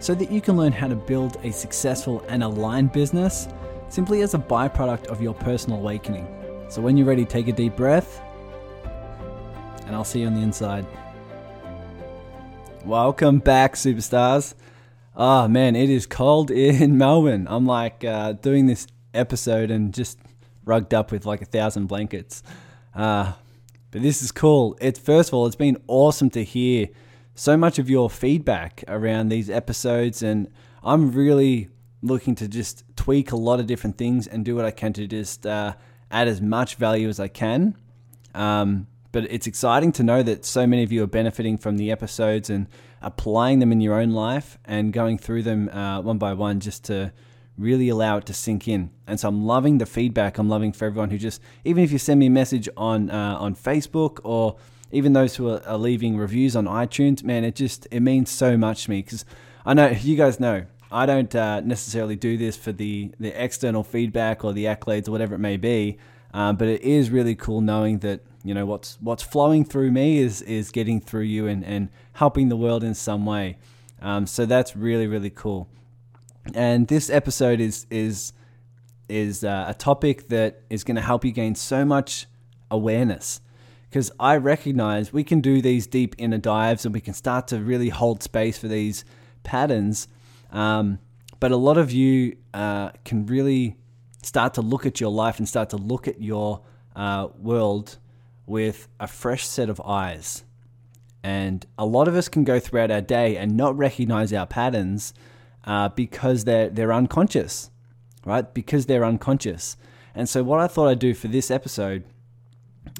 so that you can learn how to build a successful and aligned business simply as a byproduct of your personal awakening. So when you're ready, take a deep breath, and I'll see you on the inside. Welcome back, superstars. Oh man, it is cold in Melbourne. I'm like uh, doing this episode and just rugged up with like a thousand blankets. Uh, but this is cool. It's first of all, it's been awesome to hear so much of your feedback around these episodes, and I'm really looking to just tweak a lot of different things and do what I can to just uh, add as much value as I can. Um, but it's exciting to know that so many of you are benefiting from the episodes and applying them in your own life and going through them uh, one by one just to really allow it to sink in. And so I'm loving the feedback. I'm loving for everyone who just, even if you send me a message on uh, on Facebook or even those who are, leaving reviews on iTunes, man, it just it means so much to me because I know you guys know I don't uh, necessarily do this for the the external feedback or the accolades or whatever it may be, um, but it is really cool knowing that you know what's what's flowing through me is is getting through you and and helping the world in some way. Um, so that's really really cool. And this episode is is is uh, a topic that is going to help you gain so much awareness because I recognize we can do these deep inner dives and we can start to really hold space for these patterns. Um, but a lot of you uh, can really start to look at your life and start to look at your uh, world with a fresh set of eyes. And a lot of us can go throughout our day and not recognize our patterns uh, because they're, they're unconscious, right? Because they're unconscious. And so, what I thought I'd do for this episode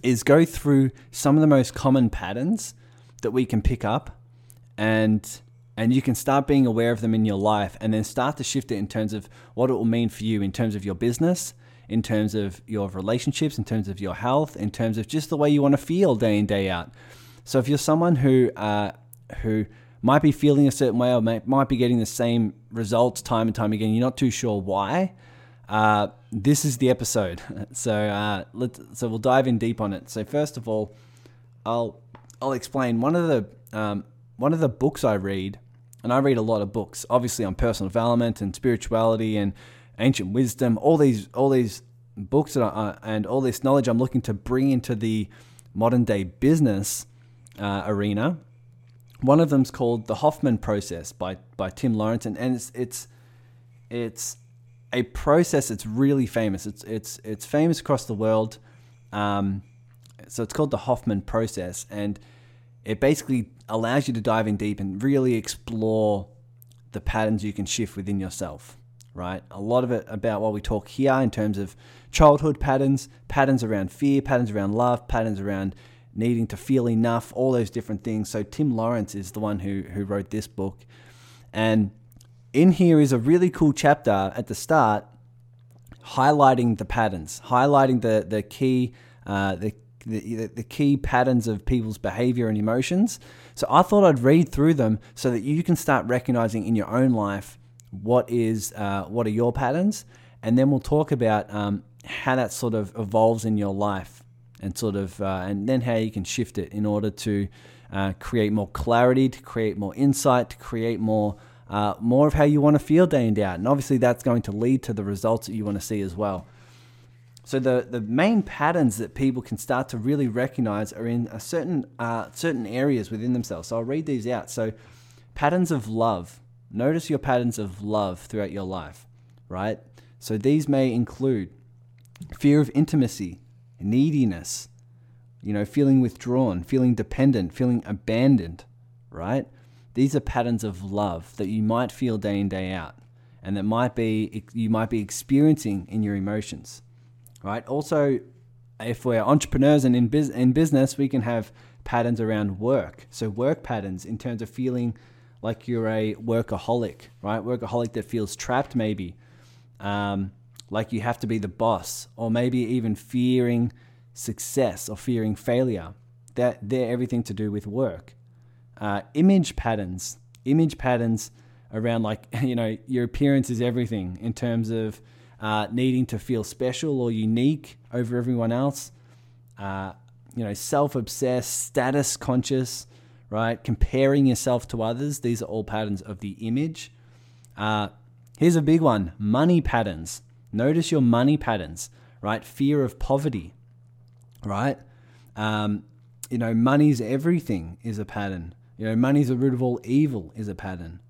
is go through some of the most common patterns that we can pick up and and you can start being aware of them in your life and then start to shift it in terms of what it will mean for you in terms of your business in terms of your relationships in terms of your health in terms of just the way you want to feel day in day out. So if you're someone who uh, who might be feeling a certain way or may, might be getting the same results time and time again you're not too sure why uh, this is the episode. So uh, let's so we'll dive in deep on it. So first of all, I'll I'll explain one of the um, one of the books I read, and I read a lot of books, obviously on personal development and spirituality and ancient wisdom. All these all these books that I, and all this knowledge I'm looking to bring into the modern day business uh, arena. One of them's called the Hoffman Process by by Tim Laurence, and, and it's it's it's a process that's really famous. It's it's it's famous across the world. Um, so it's called the Hoffman process, and it basically allows you to dive in deep and really explore the patterns you can shift within yourself. Right, a lot of it about what we talk here in terms of childhood patterns, patterns around fear, patterns around love, patterns around needing to feel enough, all those different things. So Tim Laurence is the one who who wrote this book, and in here is a really cool chapter at the start highlighting the patterns, highlighting the the key uh, the, the the key patterns of people's behavior and emotions. So I thought I'd read through them so that you can start recognizing in your own life what is uh, what are your patterns, and then we'll talk about um, how that sort of evolves in your life, and sort of uh, and then how you can shift it in order to uh, create more clarity, to create more insight, to create more uh, more of how you want to feel day in day out. And obviously, that's going to lead to the results that you want to see as well. So the, the main patterns that people can start to really recognize are in a certain uh, certain areas within themselves. So I'll read these out. So patterns of love. Notice your patterns of love throughout your life, right? So these may include fear of intimacy, neediness, you know, feeling withdrawn, feeling dependent, feeling abandoned, right? These are patterns of love that you might feel day in day out, and that might be you might be experiencing in your emotions, right? Also, if we're entrepreneurs and in, biz- in business, we can have patterns around work. So work patterns in terms of feeling like you're a workaholic, right? Workaholic that feels trapped maybe, um, like you have to be the boss, or maybe even fearing success or fearing failure. That they're everything to do with work. Uh, image patterns, image patterns around like you know your appearance is everything in terms of uh, needing to feel special or unique over everyone else. Uh, you know, self-obsessed, status conscious, right? Comparing yourself to others. These are all patterns of the image. Uh, here's a big one: money patterns. Notice your money patterns, right? Fear of poverty, right? Um, you know, money's everything is a pattern. You know, money's the root of all evil is a pattern.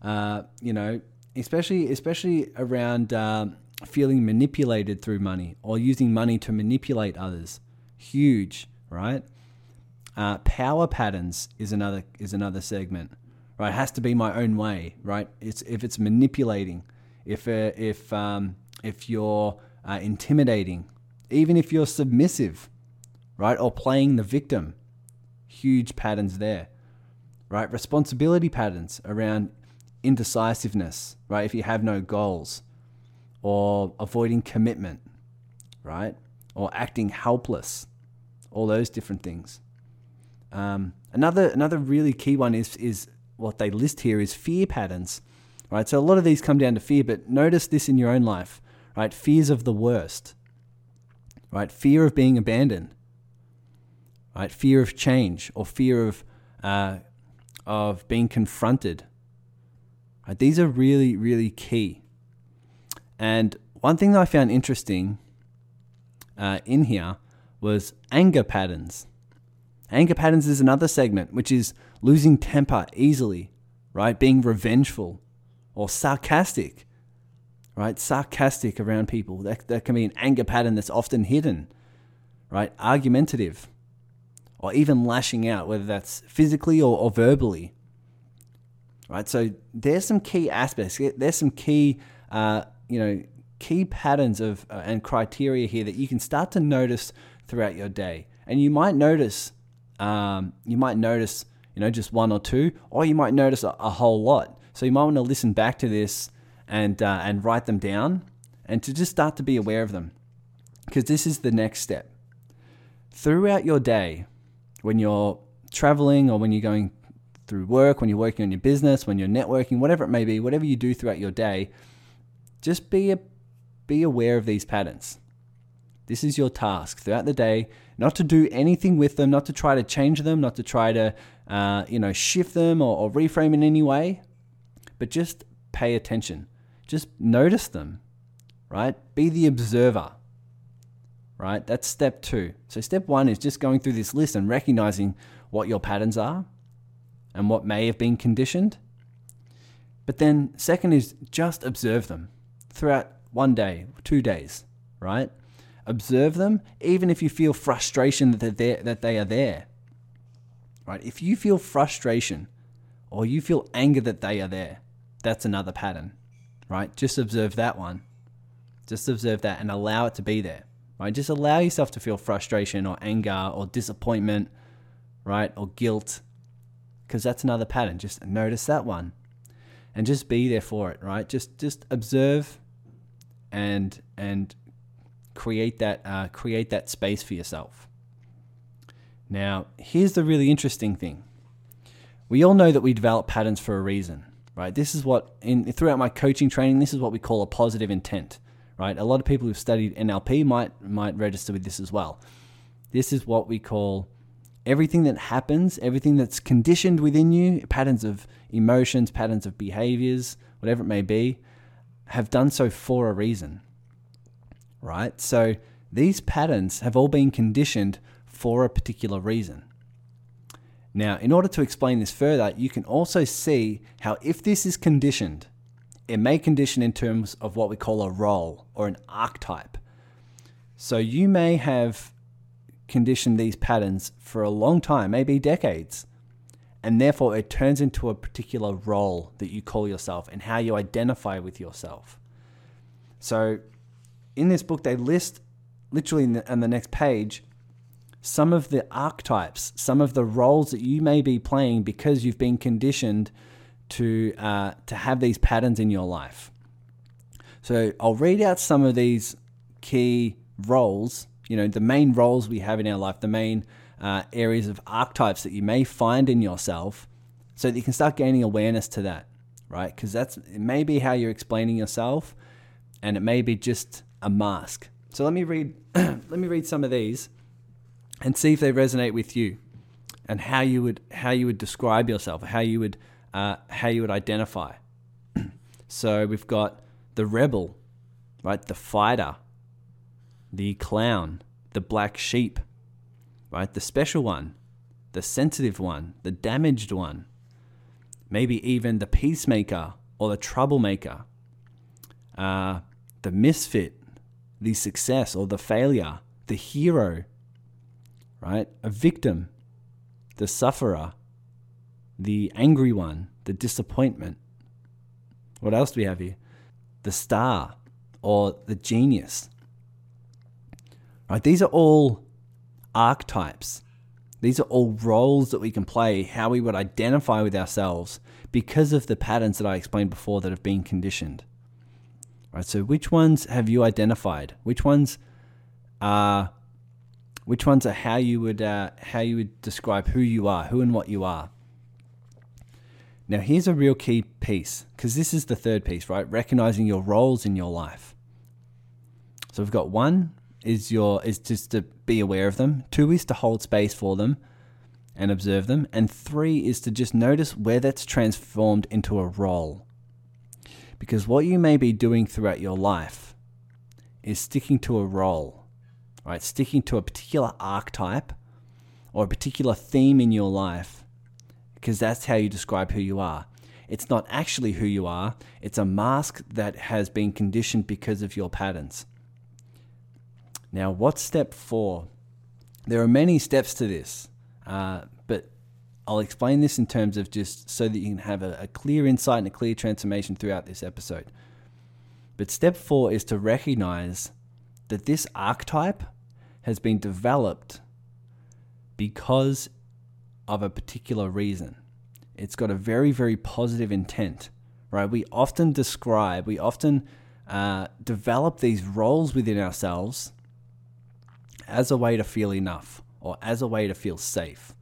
Uh, you know, especially especially around uh, feeling manipulated through money or using money to manipulate others. Huge, right? Uh, power patterns is another is another segment, right? It has to be my own way, right? It's if it's manipulating, if uh, if um, if you're uh, intimidating, even if you're submissive, right, or playing the victim, huge patterns there, right? Responsibility patterns around indecisiveness, right? If you have no goals, or avoiding commitment, right? Or acting helpless, all those different things. Um, another another really key one is is what they list here is fear patterns, right? So a lot of these come down to fear, but notice this in your own life, right? Fears of the worst, right? Fear of being abandoned, right? Fear of change or fear of uh, of being confronted, Right? These are really, really key. And one thing that I found interesting uh, in here was anger patterns. Anger patterns is another segment, which is losing temper easily, right? Being revengeful or sarcastic, right? Sarcastic around people. That, that can be an anger pattern that's often hidden, right? Argumentative or even lashing out, whether that's physically or, or verbally right? So there's some key aspects. There's some key, uh, you know, key patterns of uh, and criteria here that you can start to notice throughout your day. And you might notice, um, you might notice, you know, just one or two, or you might notice a, a whole lot. So you might want to listen back to this and uh, and write them down, and to just start to be aware of them, because this is the next step. Throughout your day, when you're traveling or when you're going through work, when you're working on your business, when you're networking, whatever it may be, whatever you do throughout your day, just be a, be aware of these patterns. This is your task throughout the day, not to do anything with them, not to try to change them, not to try to uh, you know shift them or, or reframe in any way, but just pay attention. Just notice them, right? Be the observer, right? That's step two. So step one is just going through this list and recognizing what your patterns are and what may have been conditioned. But then, second is just observe them throughout one day, two days, right? Observe them, even if you feel frustration that they're that they are there. Right? If you feel frustration or you feel anger that they are there, that's another pattern, right? Just observe that one. Just observe that and allow it to be there, right? Just allow yourself to feel frustration or anger or disappointment, right? Or guilt because that's another pattern. Just notice that one and just be there for it, right? Just just observe and and create that uh, create that space for yourself. Now, here's the really interesting thing. We all know that we develop patterns for a reason, right? This is what in throughout my coaching training, this is what we call a positive intent, right? A lot of people who've studied NLP might might register with this as well. This is what we call everything that happens, everything that's conditioned within you, patterns of emotions, patterns of behaviors, whatever it may be, have done so for a reason. Right? So these patterns have all been conditioned for a particular reason. Now, in order to explain this further, you can also see how if this is conditioned, it may condition in terms of what we call a role or an archetype. So you may have conditioned these patterns for a long time, maybe decades. And therefore, it turns into a particular role that you call yourself and how you identify with yourself. So, in this book, they list literally the, on the next page some of the archetypes, some of the roles that you may be playing because you've been conditioned to uh, to have these patterns in your life. So I'll read out some of these key roles, you know, the main roles we have in our life, the main uh, areas of archetypes that you may find in yourself, so that you can start gaining awareness to that, right? Because that's it may be how you're explaining yourself, and it may be just a mask. So let me read let me read some of these and see if they resonate with you and how you would how you would describe yourself, how you would uh, how you would identify. so we've got the rebel, right? The fighter, the clown, the black sheep, right? The special one, the sensitive one, the damaged one, maybe even the peacemaker or the troublemaker, uh, the misfit, the success or the failure, the hero, right? A victim, the sufferer, the angry one, the disappointment. What else do we have here? The star or the genius. Right? These are all archetypes. These are all roles that we can play, how we would identify with ourselves because of the patterns that I explained before that have been conditioned. Right? So which ones have you identified? Which ones are which ones are how you would uh, how you would describe who you are, who and what you are? Now here's a real key piece because this is the third piece, right? Recognizing your roles in your life. So we've got one is your is just to be aware of them. Two is to hold space for them and observe them, and three is to just notice where that's transformed into a role. Because what you may be doing throughout your life is sticking to a role right? Sticking to a particular archetype or a particular theme in your life because that's how you describe who you are. It's not actually who you are, it's a mask that has been conditioned because of your patterns. Now, what's step four? There are many steps to this, uh, but I'll explain this in terms of just so that you can have a, a clear insight and a clear transformation throughout this episode. But step four is to recognize that this archetype has been developed because of a particular reason. It's got a very, very positive intent, right? We often describe, we often uh, develop these roles within ourselves as a way to feel enough or as a way to feel safe,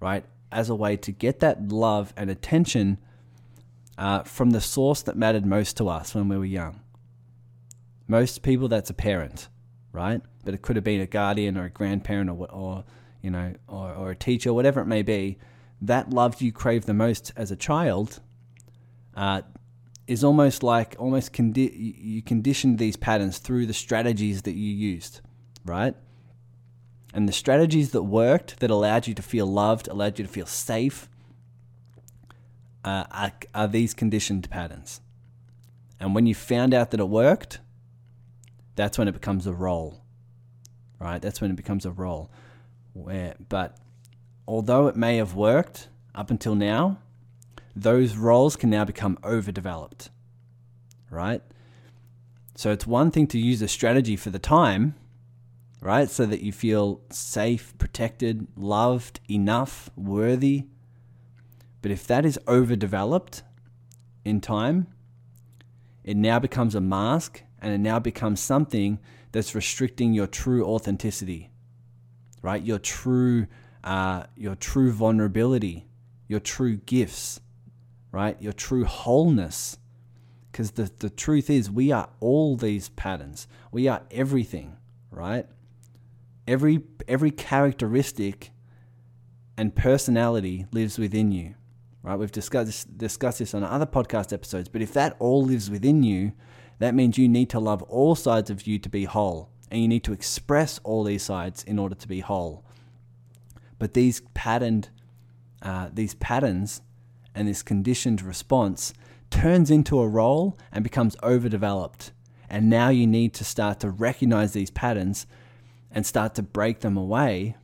right? As a way to get that love and attention uh, from the source that mattered most to us when we were young. Most people, that's a parent, right? But it could have been a guardian or a grandparent or, or you know, or, or a teacher, whatever it may be. That love you crave the most as a child uh, is almost like almost condi- you conditioned these patterns through the strategies that you used, right? And the strategies that worked, that allowed you to feel loved, allowed you to feel safe, uh, are, are these conditioned patterns. And when you found out that it worked, that's when it becomes a role, right? That's when it becomes a role. Where, but although it may have worked up until now, those roles can now become overdeveloped, right? So it's one thing to use a strategy for the time, right? So that you feel safe, protected, loved, enough, worthy. But if that is overdeveloped in time, it now becomes a mask and it now becomes something that's restricting your true authenticity, right? Your true, uh, your true vulnerability, your true gifts, right? Your true wholeness. Because the, the truth is, we are all these patterns. We are everything, right? Every every characteristic and personality lives within you, right? We've discussed discussed this on other podcast episodes. But if that all lives within you, that means you need to love all sides of you to be whole, and you need to express all these sides in order to be whole. But these patterned, uh, these patterns, and this conditioned response turns into a role and becomes overdeveloped. And now you need to start to recognize these patterns and start to break them away,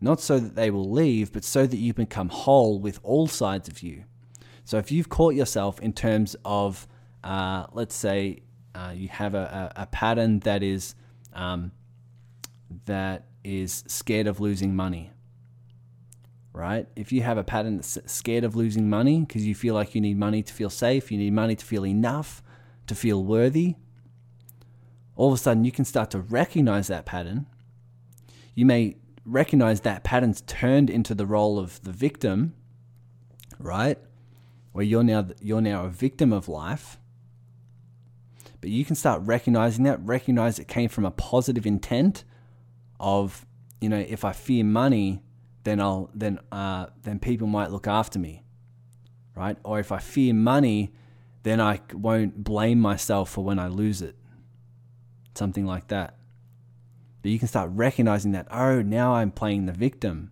not so that they will leave, but so that you become whole with all sides of you. So if you've caught yourself in terms of, uh, let's say, uh, you have a, a, a, pattern that is um, that is scared of losing money right if you have a pattern that's scared of losing money because you feel like you need money to feel safe you need money to feel enough to feel worthy all of a sudden you can start to recognize that pattern. You may recognize that pattern's turned into the role of the victim, right? Where you're now you're now a victim of life. But you can start recognizing that, recognize it came from a positive intent of, you know, if I fear money, then I'll then uh, then people might look after me, right? Or if I fear money, then I won't blame myself for when I lose it. Something like that. But you can start recognizing that, oh, now I'm playing the victim.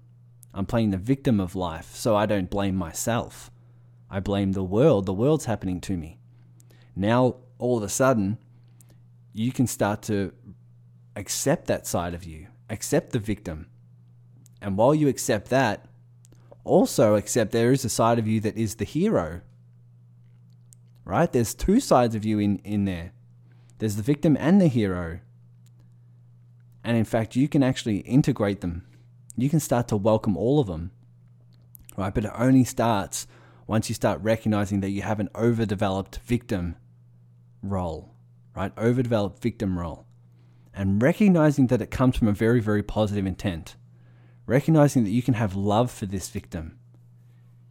I'm playing the victim of life, so I don't blame myself. I blame the world. The world's happening to me. Now, all of a sudden, you can start to accept that side of you, accept the victim. And while you accept that, also accept there is a side of you that is the hero. Right? There's two sides of you in, in there there's the victim and the hero. And in fact, you can actually integrate them. You can start to welcome all of them. Right? But it only starts once you start recognizing that you have an overdeveloped victim role, right? Overdeveloped victim role. And recognizing that it comes from a very, very positive intent. Recognizing that you can have love for this victim.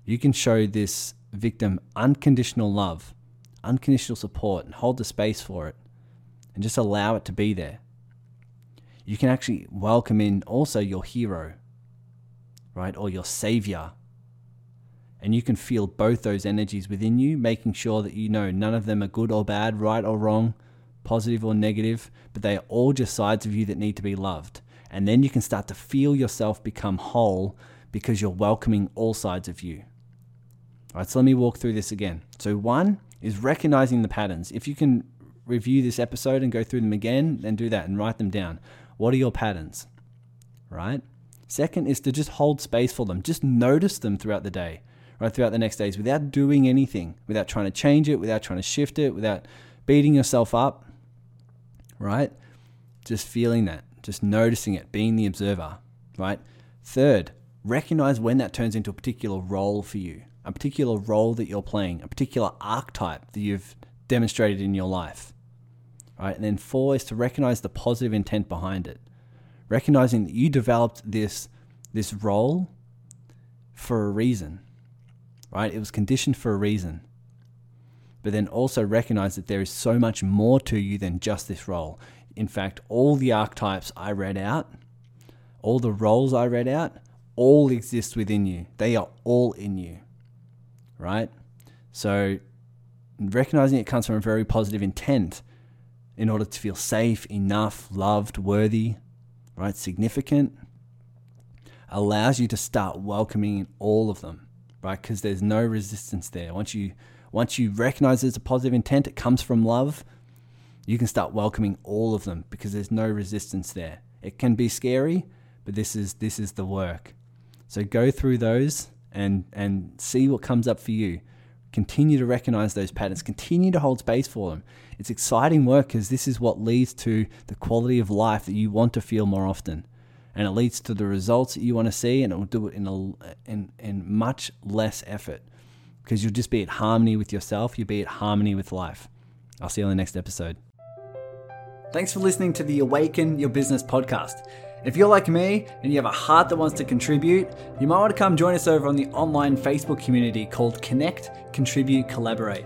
You can show this victim unconditional love, unconditional support, and hold the space for it. And just allow it to be there you can actually welcome in also your hero, right? Or your savior. And you can feel both those energies within you, making sure that you know none of them are good or bad, right or wrong, positive or negative, but they are all just sides of you that need to be loved. And then you can start to feel yourself become whole because you're welcoming all sides of you. All right, so let me walk through this again. So, one is recognizing the patterns. If you can review this episode and go through them again, then do that and write them down. What are your patterns? Right? Second is to just hold space for them. Just notice them throughout the day, right? Throughout the next days without doing anything, without trying to change it, without trying to shift it, without beating yourself up, right? Just feeling that, just noticing it, being the observer, right? Third, recognize when that turns into a particular role for you, a particular role that you're playing, a particular archetype that you've demonstrated in your life right? And then four is to recognize the positive intent behind it, recognizing that you developed this this role for a reason, right? It was conditioned for a reason. But then also recognize that there is so much more to you than just this role. In fact, all the archetypes I read out, all the roles I read out, all exist within you. They are all in you, right? So recognizing it comes from a very positive intent in order to feel safe, enough, loved, worthy, right? Significant allows you to start welcoming all of them, right? Because there's no resistance there. Once you once you recognize there's a positive intent, it comes from love. You can start welcoming all of them because there's no resistance there. It can be scary, but this is this is the work. So go through those and and see what comes up for you. Continue to recognize those patterns, continue to hold space for them. It's exciting work because this is what leads to the quality of life that you want to feel more often. And it leads to the results that you want to see, and it will do it in, a, in, in much less effort because you'll just be at harmony with yourself, you'll be at harmony with life. I'll see you on the next episode. Thanks for listening to the Awaken Your Business podcast. If you're like me and you have a heart that wants to contribute, you might want to come join us over on the online Facebook community called Connect, Contribute, Collaborate.